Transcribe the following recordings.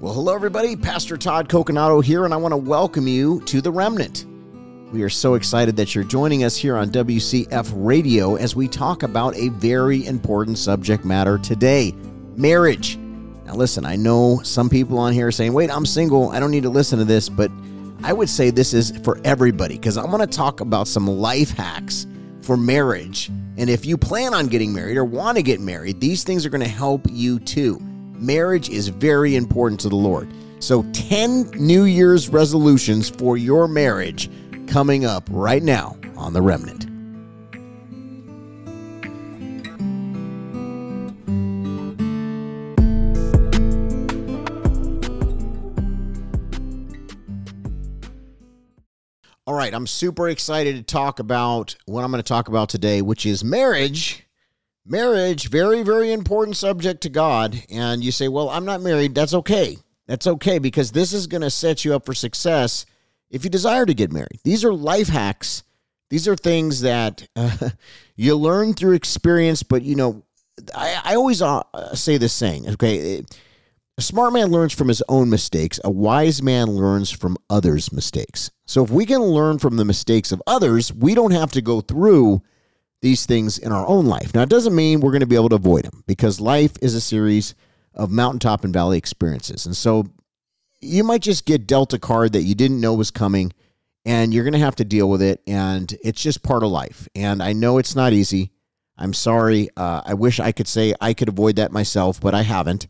Well, hello, everybody. Pastor Todd Coconato here, and I want to welcome you to The Remnant. We are so excited that you're joining us here on WCF Radio as we talk about a very important subject matter today marriage. Now, listen, I know some people on here are saying, wait, I'm single. I don't need to listen to this, but I would say this is for everybody because I'm going to talk about some life hacks for marriage. And if you plan on getting married or want to get married, these things are going to help you too marriage is very important to the Lord. So, 10 New Year's resolutions for your marriage coming up right now on The Remnant. All right, I'm super excited to talk about what I'm going to talk about today, which is marriage marriage very very important subject to god. And you say well i'm not married. That's okay. That's okay because this is going to set you up for success if you desire to get married. These are life hacks. These are things that uh, you learn through experience but you know i, I always uh, say this saying okay a smart man learns from his own mistakes. A wise man learns from others mistakes. So if we can learn from the mistakes of others we don't have to go through these things in our own life. Now, it doesn't mean we're going to be able to avoid them because life is a series of mountaintop and valley experiences. And so you might just get dealt a card that you didn't know was coming and you're going to have to deal with it. And it's just part of life. And I know it's not easy. I'm sorry. Uh, I wish I could say I could avoid that myself, but I haven't.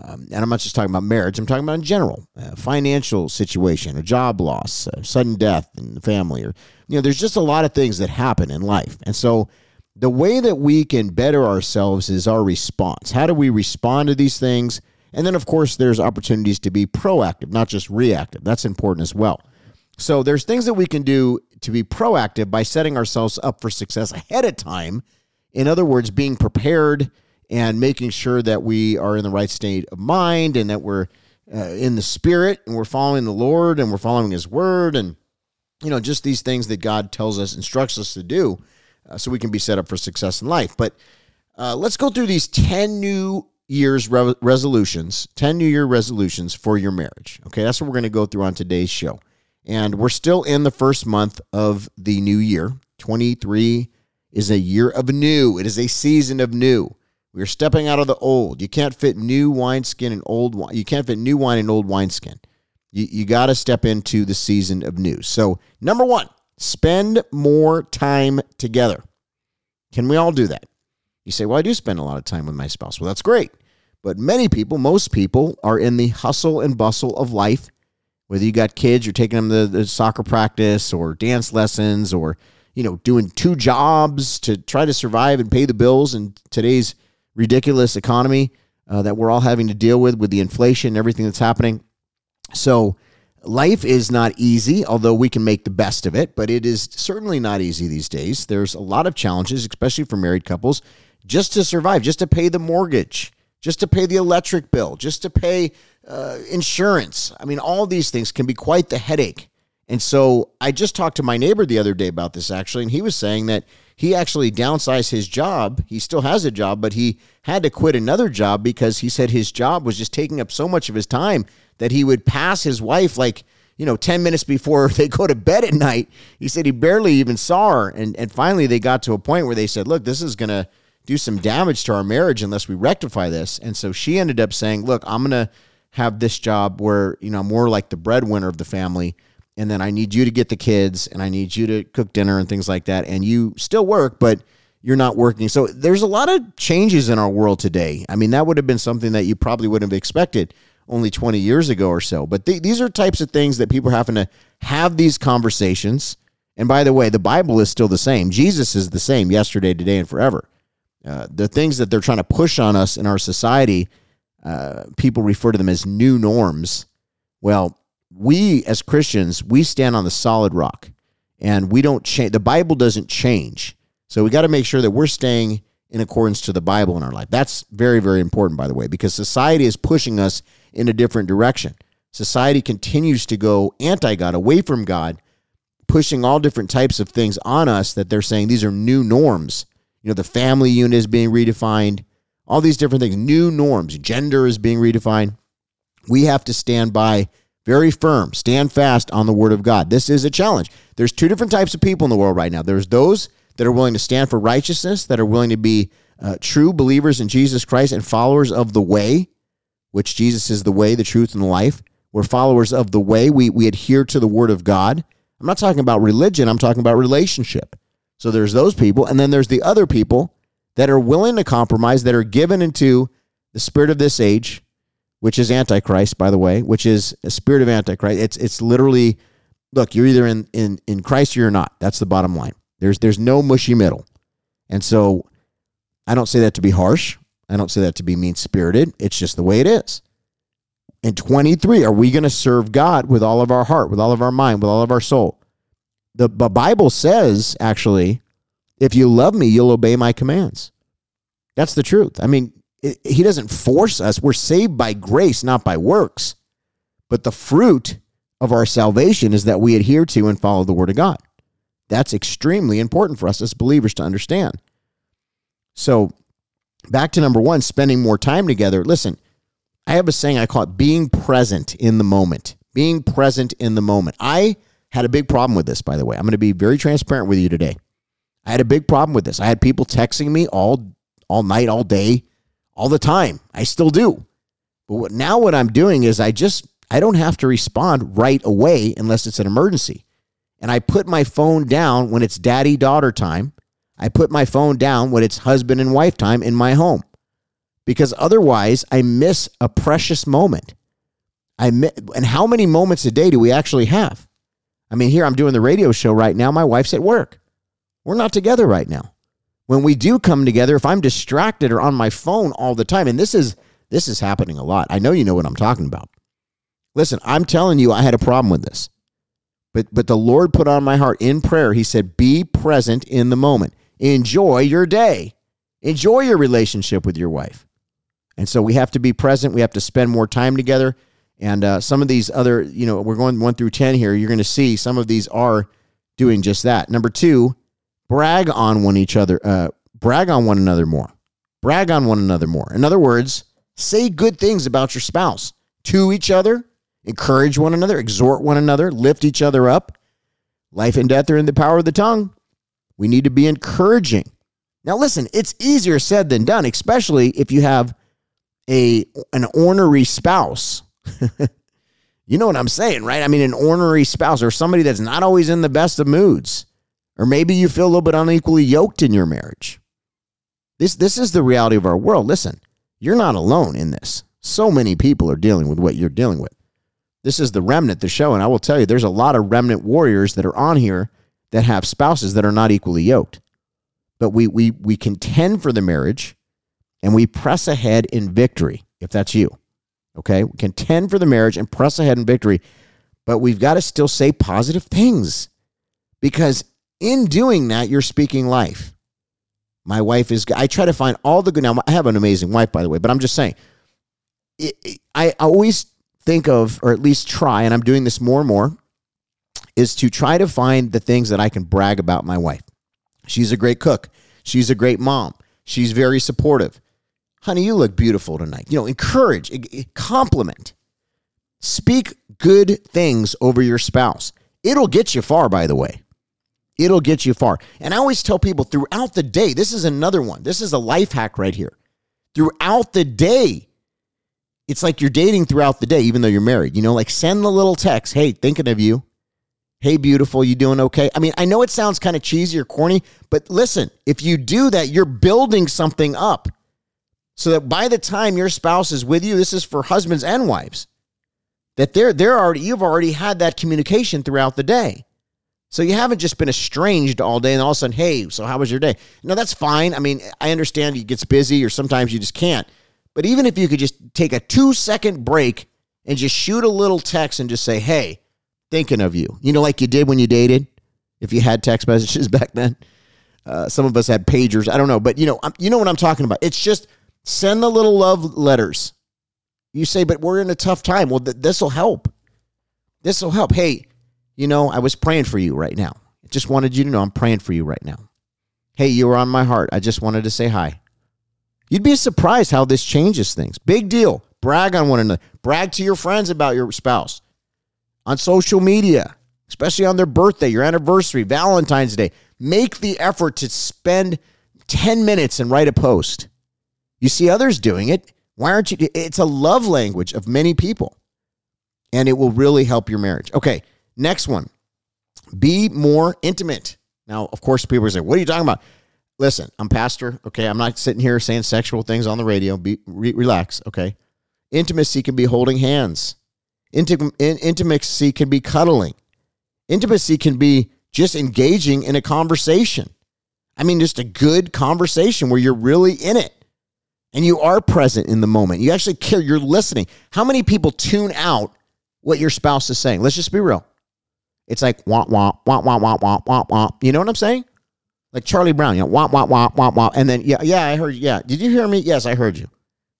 Um, and I'm not just talking about marriage, I'm talking about in general, uh, financial situation, a job loss, uh, sudden death in the family, or, you know, there's just a lot of things that happen in life. And so the way that we can better ourselves is our response. How do we respond to these things? And then, of course, there's opportunities to be proactive, not just reactive. That's important as well. So there's things that we can do to be proactive by setting ourselves up for success ahead of time. In other words, being prepared and making sure that we are in the right state of mind and that we're uh, in the spirit and we're following the Lord and we're following His word and you know just these things that God tells us, instructs us to do, uh, so we can be set up for success in life. But uh, let's go through these ten new years re- resolutions, ten New Year resolutions for your marriage. Okay, that's what we're going to go through on today's show, and we're still in the first month of the new year. Twenty three is a year of new. It is a season of new. We are stepping out of the old. You can't fit new wineskin and old wine. You can't fit new wine and old wineskin. You, you got to step into the season of new. So, number one, spend more time together. Can we all do that? You say, well, I do spend a lot of time with my spouse. Well, that's great. But many people, most people, are in the hustle and bustle of life. Whether you got kids, you're taking them to the soccer practice or dance lessons or, you know, doing two jobs to try to survive and pay the bills in today's ridiculous economy uh, that we're all having to deal with, with the inflation and everything that's happening. So, life is not easy, although we can make the best of it, but it is certainly not easy these days. There's a lot of challenges, especially for married couples, just to survive, just to pay the mortgage, just to pay the electric bill, just to pay uh, insurance. I mean, all these things can be quite the headache. And so I just talked to my neighbor the other day about this actually, and he was saying that he actually downsized his job. He still has a job, but he had to quit another job because he said his job was just taking up so much of his time that he would pass his wife like, you know, 10 minutes before they go to bed at night. He said he barely even saw her. And, and finally, they got to a point where they said, look, this is going to do some damage to our marriage unless we rectify this. And so she ended up saying, look, I'm going to have this job where, you know, I'm more like the breadwinner of the family and then I need you to get the kids and I need you to cook dinner and things like that. And you still work, but you're not working. So there's a lot of changes in our world today. I mean, that would have been something that you probably wouldn't have expected only 20 years ago or so. But th- these are types of things that people are having to have these conversations. And by the way, the Bible is still the same. Jesus is the same yesterday, today, and forever. Uh, the things that they're trying to push on us in our society, uh, people refer to them as new norms. Well, we as Christians, we stand on the solid rock and we don't change. The Bible doesn't change. So we got to make sure that we're staying in accordance to the Bible in our life. That's very, very important, by the way, because society is pushing us in a different direction. Society continues to go anti God, away from God, pushing all different types of things on us that they're saying these are new norms. You know, the family unit is being redefined, all these different things, new norms. Gender is being redefined We have to stand by very firm, stand fast on the word of God. This is a challenge. There's two different types of people in the world right now. There's those that are willing to stand for righteousness, that are willing to be uh, true believers in Jesus Christ and followers of the way, which Jesus is the way, the truth, and the life. We're followers of the way. We, we adhere to the word of God. I'm not talking about religion, I'm talking about relationship. So there's those people. And then there's the other people that are willing to compromise, that are given into the spirit of this age, which is Antichrist, by the way, which is a spirit of Antichrist. It's it's literally, look, you're either in in in Christ or you're not. That's the bottom line. There's there's no mushy middle. And so I don't say that to be harsh. I don't say that to be mean spirited. It's just the way it is. In 23, are we going to serve God with all of our heart, with all of our mind, with all of our soul? The, the Bible says, actually, if you love me, you'll obey my commands. That's the truth. I mean, it, he doesn't force us. We're saved by grace, not by works. But the fruit of our salvation is that we adhere to and follow the word of God. That's extremely important for us as believers to understand. So, back to number one, spending more time together. Listen, I have a saying I call it being present in the moment. Being present in the moment. I had a big problem with this, by the way. I'm going to be very transparent with you today. I had a big problem with this. I had people texting me all all night, all day, all the time. I still do. But what, now what I'm doing is I just I don't have to respond right away unless it's an emergency. And I put my phone down when it's daddy daughter time. I put my phone down when it's husband and wife time in my home. Because otherwise I miss a precious moment. I miss, and how many moments a day do we actually have? I mean, here I'm doing the radio show right now. My wife's at work. We're not together right now. When we do come together, if I'm distracted or on my phone all the time, and this is this is happening a lot. I know you know what I'm talking about. Listen, I'm telling you, I had a problem with this. But but the Lord put on my heart in prayer. He said, "Be present in the moment. Enjoy your day. Enjoy your relationship with your wife." And so we have to be present. We have to spend more time together. And uh, some of these other, you know, we're going one through 10 here. You're going to see some of these are doing just that. Number two, brag on one each other, uh, brag on one another more. Brag on one another more. In other words, say good things about your spouse to each other, encourage one another, exhort one another, lift each other up. Life and death are in the power of the tongue. We need to be encouraging. Now, listen, it's easier said than done, especially if you have a an ornery spouse you know what I'm saying, right? I mean, an ornery spouse or somebody that's not always in the best of moods. Or maybe you feel a little bit unequally yoked in your marriage. This, this is the reality of our world. Listen, you're not alone in this. So many people are dealing with what you're dealing with. This is the remnant, the show. And I will tell you, there's a lot of remnant warriors that are on here that have spouses that are not equally yoked. But we, we, we contend for the marriage and we press ahead in victory, if that's you. Okay. We contend for the marriage and press ahead in victory, but we've got to still say positive things because in doing that, you're speaking life. My wife is, I try to find all the good. Now, I have an amazing wife, by the way, but I'm just saying, it, it, I always think of, or at least try, and I'm doing this more and more, is to try to find the things that I can brag about my wife. She's a great cook. She's a great mom. She's very supportive honey, you look beautiful tonight. You know, encourage, compliment, speak good things over your spouse. It'll get you far, by the way. It'll get you far. And I always tell people throughout the day, this is another one. This is a life hack right here. Throughout the day, it's like you're dating throughout the day, even though you're married. You know, like send the little text, hey, thinking of you. Hey, beautiful, you doing okay? I mean, I know it sounds kind of cheesy or corny, but listen, if you do that, you're building something up so that by the time your spouse is with you, this is for husbands and wives, that they're they're already you've already had that communication throughout the day. So you haven't just been estranged all day and all of a sudden, hey, so how was your day? No, that's fine. I mean, I understand he gets busy or sometimes you just can't. But even if you could just take a two second break and just shoot a little text and just say, hey, thinking of you. You know, like you did when you dated, if you had text messages back then. Uh, some of us had pagers. I don't know, but you know, you know what I'm talking about. It's just Send the little love letters. You say, but we're in a tough time. Well, th- this will help. This will help. Hey, you know, I was praying for you right now. I just wanted you to know I'm praying for you right now. Hey, you were on my heart. I just wanted to say hi. You'd be surprised how this changes things. Big deal. Brag on one another. Brag to your friends about your spouse on social media, especially on their birthday, your anniversary, Valentine's Day. Make the effort to spend 10 minutes and write a post. You see others doing it. Why aren't you? It's a love language of many people, and it will really help your marriage. Okay, next one be more intimate. Now, of course, people say, What are you talking about? Listen, I'm pastor. Okay. I'm not sitting here saying sexual things on the radio. Be re- relax. Okay. Intimacy can be holding hands. Intim- in- intimacy can be cuddling. Intimacy can be just engaging in a conversation. I mean, just a good conversation where you're really in it and you are present in the moment. You actually care. You're listening. How many people tune out what your spouse is saying? Let's just be real. It's like wah wah wah wah wah wah wah wah. You know what I'm saying? Like Charlie Brown, you know, wah wah wah wah wah. And then yeah, yeah, I heard you. yeah. Did you hear me? Yes, I heard you.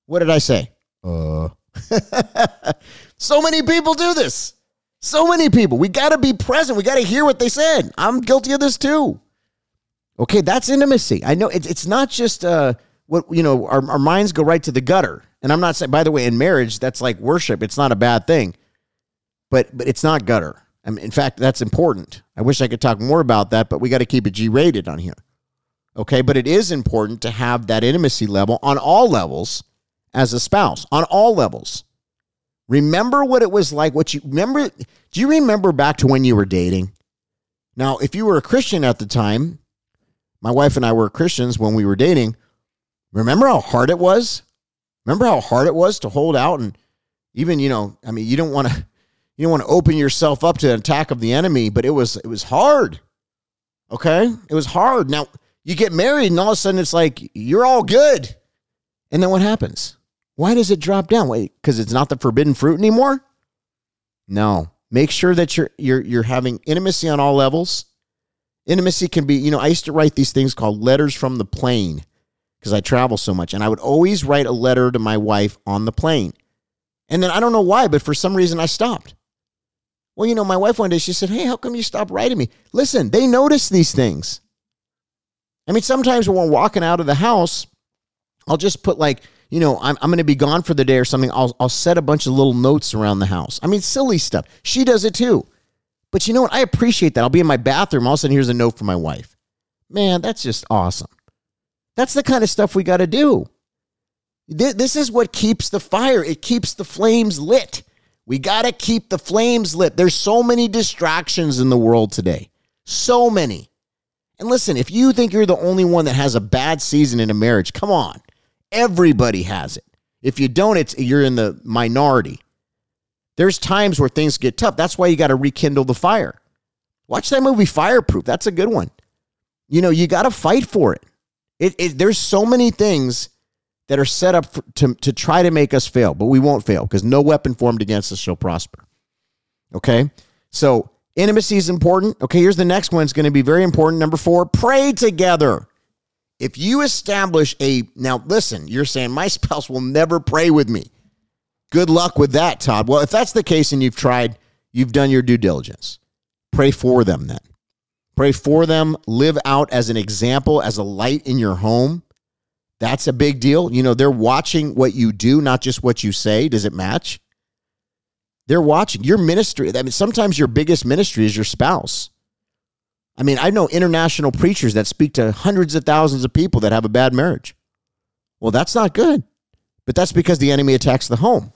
What did I say? Uh so many people do this. So many people. We got to be present. We got to hear what they said. I'm guilty of this too. Okay, that's intimacy. I know it's it's not just uh what you know, our, our minds go right to the gutter. And I'm not saying by the way, in marriage, that's like worship. It's not a bad thing. But but it's not gutter. I mean, in fact, that's important. I wish I could talk more about that, but we got to keep it G rated on here. Okay. But it is important to have that intimacy level on all levels as a spouse, on all levels. Remember what it was like, what you remember. Do you remember back to when you were dating? Now, if you were a Christian at the time, my wife and I were Christians when we were dating. Remember how hard it was? Remember how hard it was to hold out and even, you know, I mean, you don't want to you don't want to open yourself up to an attack of the enemy, but it was it was hard. Okay? It was hard. Now, you get married and all of a sudden it's like you're all good. And then what happens? Why does it drop down? Wait, cuz it's not the forbidden fruit anymore? No. Make sure that you're you're you're having intimacy on all levels. Intimacy can be, you know, I used to write these things called letters from the plane because I travel so much and I would always write a letter to my wife on the plane. And then I don't know why, but for some reason I stopped. Well, you know, my wife one day, she said, Hey, how come you stopped writing me? Listen, they notice these things. I mean, sometimes when we're walking out of the house, I'll just put like, you know, I'm, I'm going to be gone for the day or something. I'll, I'll set a bunch of little notes around the house. I mean, silly stuff. She does it too. But you know what? I appreciate that. I'll be in my bathroom. All of a sudden, here's a note from my wife. Man, that's just awesome. That's the kind of stuff we got to do. This is what keeps the fire, it keeps the flames lit. We got to keep the flames lit. There's so many distractions in the world today. So many. And listen, if you think you're the only one that has a bad season in a marriage, come on. Everybody has it. If you don't, it's you're in the minority. There's times where things get tough. That's why you got to rekindle the fire. Watch that movie Fireproof. That's a good one. You know, you got to fight for it. It, it. There's so many things that are set up for, to, to try to make us fail, but we won't fail because no weapon formed against us shall prosper. Okay? So intimacy is important. Okay, here's the next one. It's going to be very important. Number four, pray together. If you establish a, now listen, you're saying my spouse will never pray with me. Good luck with that, Todd. Well, if that's the case and you've tried, you've done your due diligence. Pray for them then. Pray for them. Live out as an example, as a light in your home. That's a big deal. You know, they're watching what you do, not just what you say. Does it match? They're watching your ministry. I mean, sometimes your biggest ministry is your spouse. I mean, I know international preachers that speak to hundreds of thousands of people that have a bad marriage. Well, that's not good. But that's because the enemy attacks the home.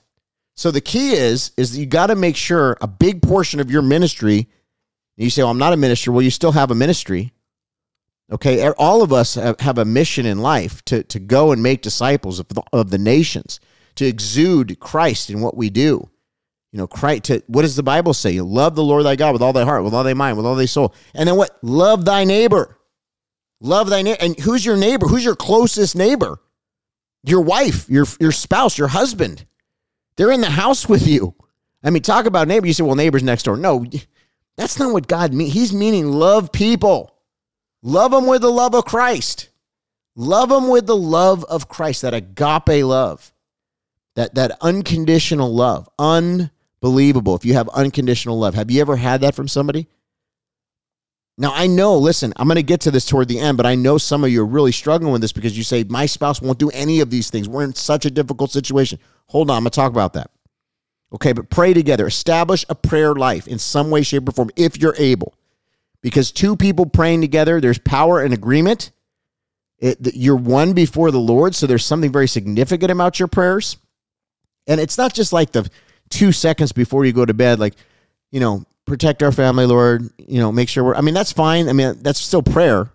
So the key is is you got to make sure a big portion of your ministry you say, "Well, I'm not a minister." Well, you still have a ministry. Okay, er, all of us have a mission in life to, to go and make disciples of the, of the nations, to exude Christ in what we do. You know, Christ. To, what does the Bible say? You love the Lord thy God with all thy heart, with all thy mind, with all thy soul, and then what? Love thy neighbor. Love thy neighbor. And who's your neighbor? Who's your closest neighbor? Your wife, your your spouse, your husband. They're in the house with you. I mean, talk about neighbor. You say, well, neighbor's next door. No, that's not what God means. He's meaning love people. Love them with the love of Christ. Love them with the love of Christ, that agape love, that, that unconditional love. Unbelievable if you have unconditional love. Have you ever had that from somebody? Now, I know, listen, I'm going to get to this toward the end, but I know some of you are really struggling with this because you say, my spouse won't do any of these things. We're in such a difficult situation. Hold on, I'm going to talk about that. Okay, but pray together. Establish a prayer life in some way, shape, or form if you're able. Because two people praying together, there's power and agreement. It, you're one before the Lord, so there's something very significant about your prayers. And it's not just like the two seconds before you go to bed, like, you know, protect our family, Lord, you know, make sure we're, I mean, that's fine. I mean, that's still prayer.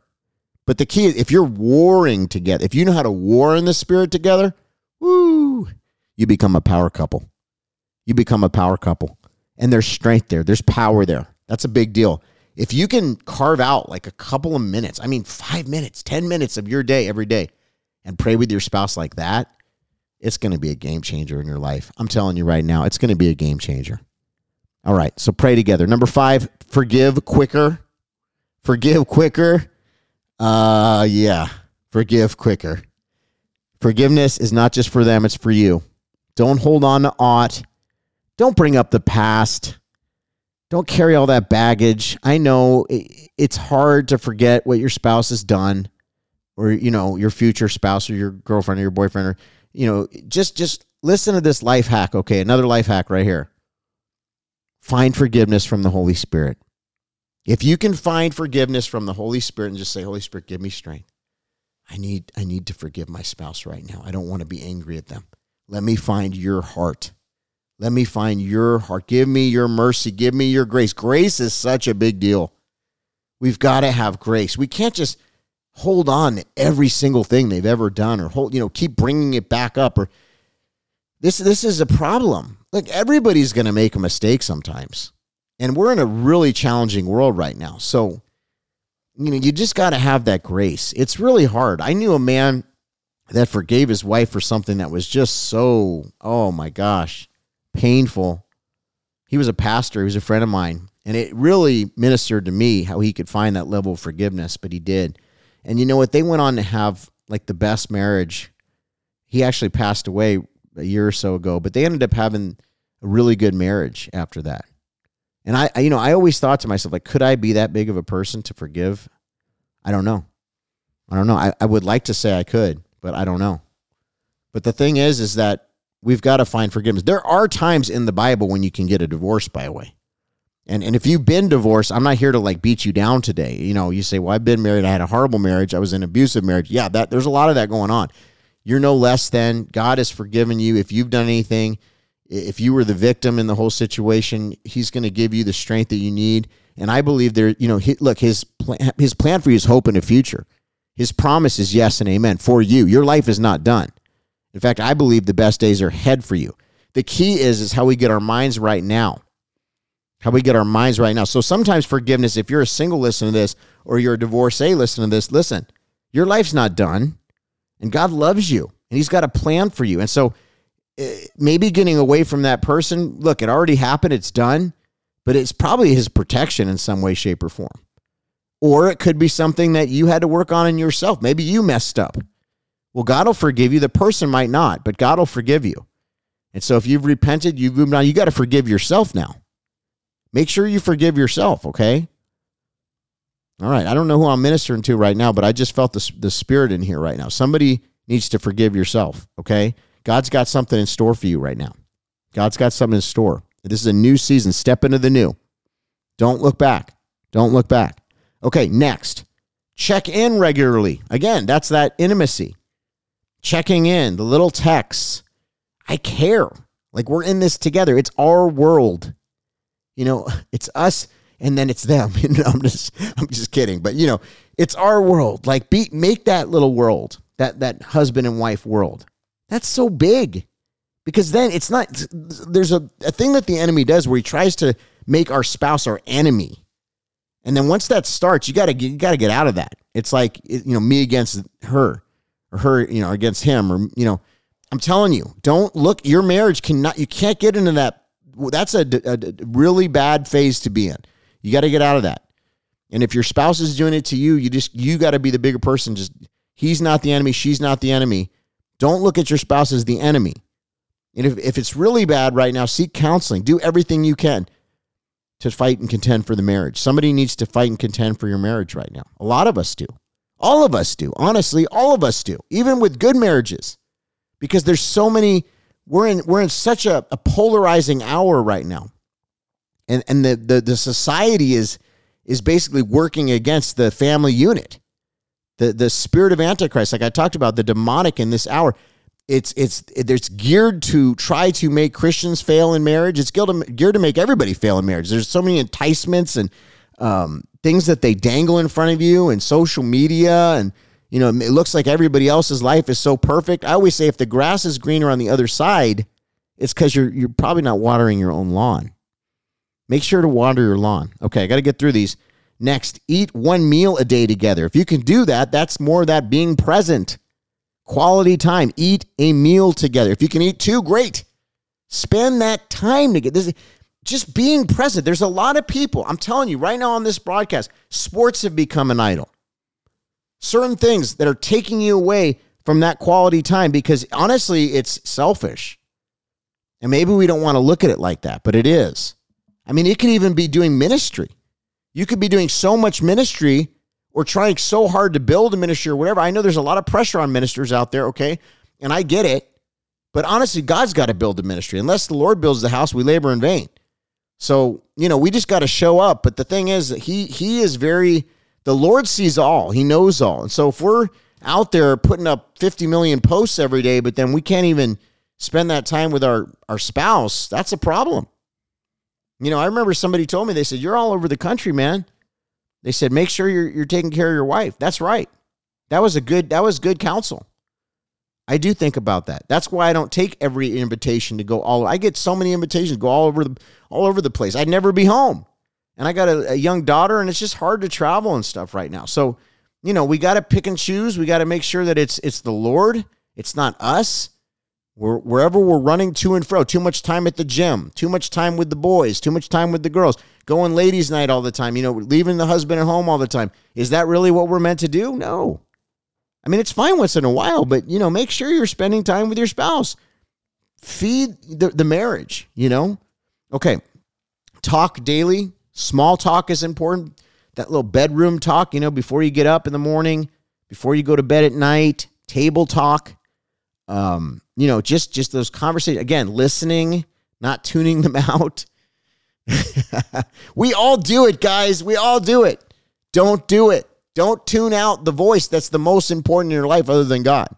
But the key is if you're warring together, if you know how to war in the spirit together, woo, you become a power couple you become a power couple. And there's strength there, there's power there. That's a big deal. If you can carve out like a couple of minutes, I mean, five minutes, 10 minutes of your day every day and pray with your spouse like that, it's going to be a game changer in your life. I'm telling you right now, it's going to be a game changer. All right, so pray together. Number five, forgive quicker. Forgive quicker. Uh, yeah, forgive quicker. Forgiveness is not just for them, it's for you. Don't hold on to aught don't bring up the past. Don't carry all that baggage. I know it's hard to forget what your spouse has done or you know your future spouse or your girlfriend or your boyfriend or you know just just listen to this life hack okay? Another life hack right here. Find forgiveness from the holy spirit. If you can find forgiveness from the holy spirit and just say holy spirit give me strength. I need i need to forgive my spouse right now. I don't want to be angry at them. Let me find your heart let me find your heart. Give me your mercy. Give me your grace. Grace is such a big deal. We've got to have grace. We can't just hold on to every single thing they've ever done or hold, you know, keep bringing it back up or this this is a problem. Like everybody's going to make a mistake sometimes. And we're in a really challenging world right now. So, you know, you just got to have that grace. It's really hard. I knew a man that forgave his wife for something that was just so, oh my gosh painful. He was a pastor, he was a friend of mine, and it really ministered to me how he could find that level of forgiveness, but he did. And you know what? They went on to have like the best marriage. He actually passed away a year or so ago, but they ended up having a really good marriage after that. And I, I, you know, I always thought to myself, like, could I be that big of a person to forgive? I don't know. I don't know. I, I would like to say I could, but I don't know. But the thing is, is that We've got to find forgiveness. There are times in the Bible when you can get a divorce, by the way. And, and if you've been divorced, I'm not here to like beat you down today. You know, you say, well, I've been married. I had a horrible marriage. I was in abusive marriage. Yeah, that there's a lot of that going on. You're no less than God has forgiven you. If you've done anything, if you were the victim in the whole situation, he's going to give you the strength that you need. And I believe there, you know, he, look, his plan, his plan for you is hope in the future. His promise is yes and amen for you. Your life is not done. In fact, I believe the best days are ahead for you. The key is is how we get our minds right now. How we get our minds right now. So sometimes forgiveness, if you're a single listen to this, or you're a divorcee listen to this, listen, your life's not done. And God loves you and He's got a plan for you. And so eh, maybe getting away from that person, look, it already happened, it's done, but it's probably His protection in some way, shape, or form. Or it could be something that you had to work on in yourself. Maybe you messed up. Well, God will forgive you. The person might not, but God will forgive you. And so if you've repented, you've moved on, you got to forgive yourself now. Make sure you forgive yourself, okay? All right. I don't know who I'm ministering to right now, but I just felt the, the spirit in here right now. Somebody needs to forgive yourself, okay? God's got something in store for you right now. God's got something in store. This is a new season. Step into the new. Don't look back. Don't look back. Okay, next. Check in regularly. Again, that's that intimacy checking in, the little texts. I care. Like we're in this together. It's our world. You know, it's us and then it's them. I'm just I'm just kidding, but you know, it's our world. Like be make that little world, that that husband and wife world. That's so big. Because then it's not there's a, a thing that the enemy does where he tries to make our spouse our enemy. And then once that starts, you got to you got to get out of that. It's like you know, me against her or her, you know, against him or, you know, I'm telling you, don't look, your marriage cannot, you can't get into that. That's a, a really bad phase to be in. You got to get out of that. And if your spouse is doing it to you, you just, you got to be the bigger person. Just, he's not the enemy. She's not the enemy. Don't look at your spouse as the enemy. And if, if it's really bad right now, seek counseling. Do everything you can. to fight and contend for the marriage. Somebody needs to fight and contend for your marriage right now. A lot of us do. All of us do. Honestly, all of us do. Even with good marriages. Because there's so many we're in we're in such a, a polarizing hour right now. And and the, the the society is is basically working against the family unit. The the spirit of antichrist like I talked about the demonic in this hour it's it's it's geared to try to make Christians fail in marriage. It's geared to, make everybody fail in marriage. There's so many enticements and um, things that they dangle in front of you, and social media, and you know it looks like everybody else's life is so perfect. I always say if the grass is greener on the other side, it's because you're you're probably not watering your own lawn. Make sure to water your lawn. Okay, I got to get through these. Next, eat one meal a day together. If you can do that, that's more that being present quality time. Eat a meal together. If you can eat two, great. Spend that time together. This, just being present. There's a lot of people, I'm telling you right now on this broadcast, sports have become an idol. Certain things that are taking you away from that quality time because honestly, it's selfish. And maybe we don't want to look at it like that, but it is. I mean, it could even be doing ministry. You could be doing so much ministry or trying so hard to build a ministry or whatever. I know there's a lot of pressure on ministers out there, okay? And I get it. But honestly, God's got to build the ministry. Unless the Lord builds the house, we labor in vain. So, you know, we just got to show up. But the thing is, he he is very the Lord sees all. He knows all. And so if we're out there putting up 50 million posts every day, but then we can't even spend that time with our our spouse, that's a problem. You know, I remember somebody told me, they said, You're all over the country, man. They said, make sure you're, you're taking care of your wife. That's right. That was a good, that was good counsel. I do think about that. That's why I don't take every invitation to go all. I get so many invitations go all over the all over the place. I'd never be home, and I got a, a young daughter, and it's just hard to travel and stuff right now. So, you know, we got to pick and choose. We got to make sure that it's it's the Lord. It's not us. We're, wherever we're running to and fro, too much time at the gym, too much time with the boys, too much time with the girls, going ladies' night all the time, you know, leaving the husband at home all the time. Is that really what we're meant to do? No. I mean, it's fine once in a while, but, you know, make sure you're spending time with your spouse. Feed the, the marriage, you know? Okay. Talk daily. Small talk is important. That little bedroom talk, you know, before you get up in the morning, before you go to bed at night, table talk um, you know, just just those conversations again, listening, not tuning them out. we all do it, guys. We all do it. Don't do it. Don't tune out the voice that's the most important in your life other than God.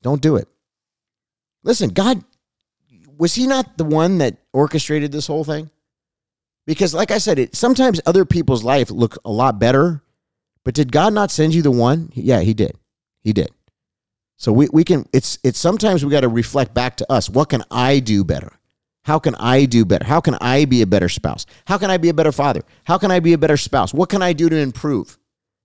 Don't do it. Listen, God, was he not the one that orchestrated this whole thing? Because, like I said, it sometimes other people's life look a lot better, but did God not send you the one? Yeah, he did. He did. So we, we can it's it's sometimes we got to reflect back to us. What can I do better? How can I do better? How can I be a better spouse? How can I be a better father? How can I be a better spouse? What can I do to improve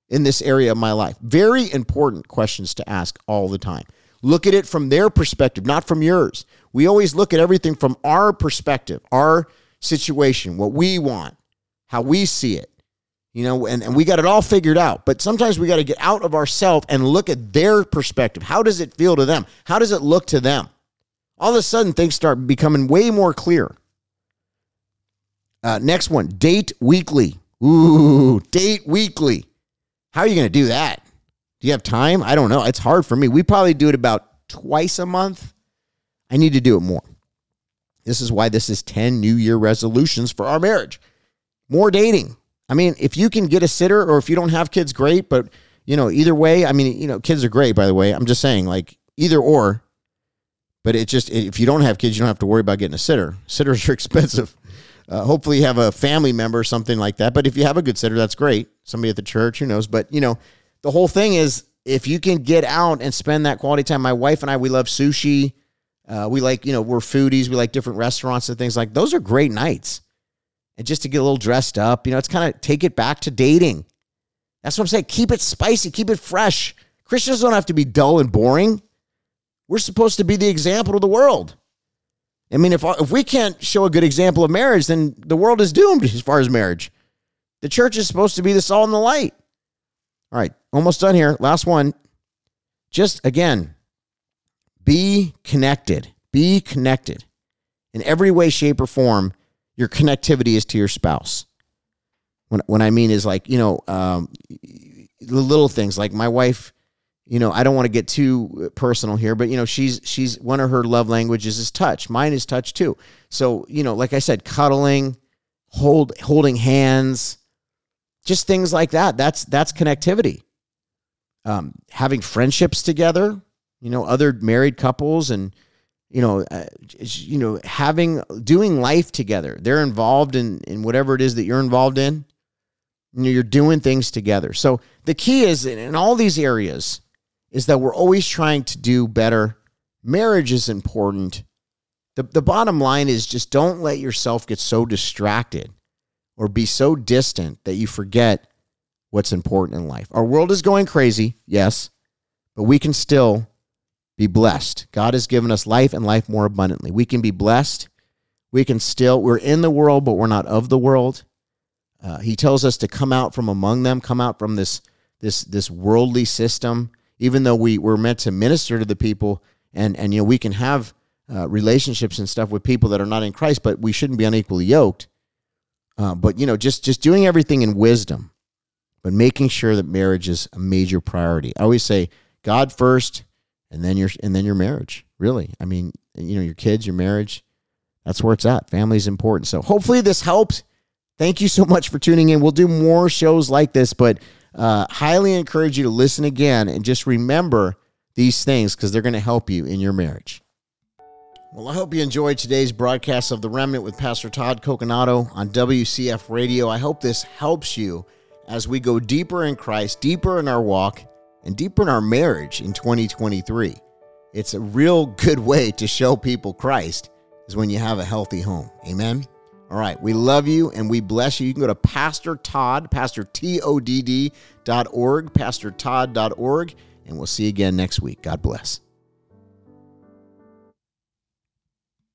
in this area of my life? Very important questions to ask all the time. Look at it from their perspective, not from yours. We always look at everything from our perspective, our situation, what we want, how we see it you know, and, and we got it all figured out. But sometimes we got to get out of ourselves and look at their perspective. How does it feel to them? How does it look to them? All of a sudden, things start becoming way more clear. Uh, next one date weekly. Ooh, date weekly. How are you going to do that? Do you have time? I don't know. It's hard for me. We probably do it about twice a month. I need to do it more. This is why this is 10 New Year resolutions for our marriage. More dating, I mean, if you can get a sitter or if you don't have kids, great. But, you know, either way, I mean, you know, kids are great, by the way. I'm just saying, like, either or. But it just, if you don't have kids, you don't have to worry about getting a sitter. Sitters are expensive. Uh, hopefully, you have a family member or something like that. But if you have a good sitter, that's great. Somebody at the church, who knows? But, you know, the whole thing is if you can get out and spend that quality time. My wife and I, we love sushi. Uh, we like, you know, we're foodies. We like different restaurants and things like those are great nights and just to get a little dressed up. You know, it's kind of take it back to dating. That's what I'm saying. Keep it spicy, keep it fresh. Christians don't have to be dull and boring. We're supposed to be the example of the world. I mean, if, if we can't show a good example of marriage, then the world is doomed as far as marriage. The church is supposed to be the salt and the light. All right, almost done here. Last one. Just again, be connected. Be connected in every way, shape, or form your connectivity is to your spouse. When, when I mean is like, you know, um, the little things like my wife, you know, I don't want to get too personal here, but you know, she's she's one of her love languages is touch. Mine is touch too. So, you know, like I said, cuddling, hold holding hands, just things like that. That's that's connectivity. Um, having friendships together, you know, other married couples and you know, uh, you know, having doing life together. They're involved in in whatever it is that you're involved in. You know, you're doing things together. So the key is in, in all these areas is that we're always trying to do better. Marriage is important. The, the bottom line is just don't let yourself get so distracted or be so distant that you forget what's important in life. Our world is going crazy, yes, but we can still be blessed. God has given us life and life more abundantly. We can be blessed. We can still, we're in the world, but we're not of the world. Uh, he tells us to come out from among them, come out from this this this worldly system. Even though we we're meant to minister to the people, and and you know we can have uh, relationships and stuff with people that are not in Christ, but we shouldn't be unequally yoked. Uh, but you know, just just doing everything in wisdom, but making sure that marriage is a major priority. I always say God first, and then your and then your marriage. Really, I mean, you know, your kids, your marriage. That's where it's at. Family is important. So hopefully this helped Thank you so much for tuning in. We'll do more shows like this, but uh, highly encourage you to listen again and just remember these things because they're going to help you in your marriage. Well, I hope you enjoyed today's broadcast of The Remnant with Pastor Todd Coconato on WCF Radio. I hope this helps you as we go deeper in Christ, deeper in our walk, and deeper in our marriage in 2023. It's a real good way to show people Christ is when you have a healthy home. Amen. All right. We love you and we bless you. You can go to Pastor Todd, Pastor T O D D dot org, pastortodd.org, and we'll see you again next week. God bless.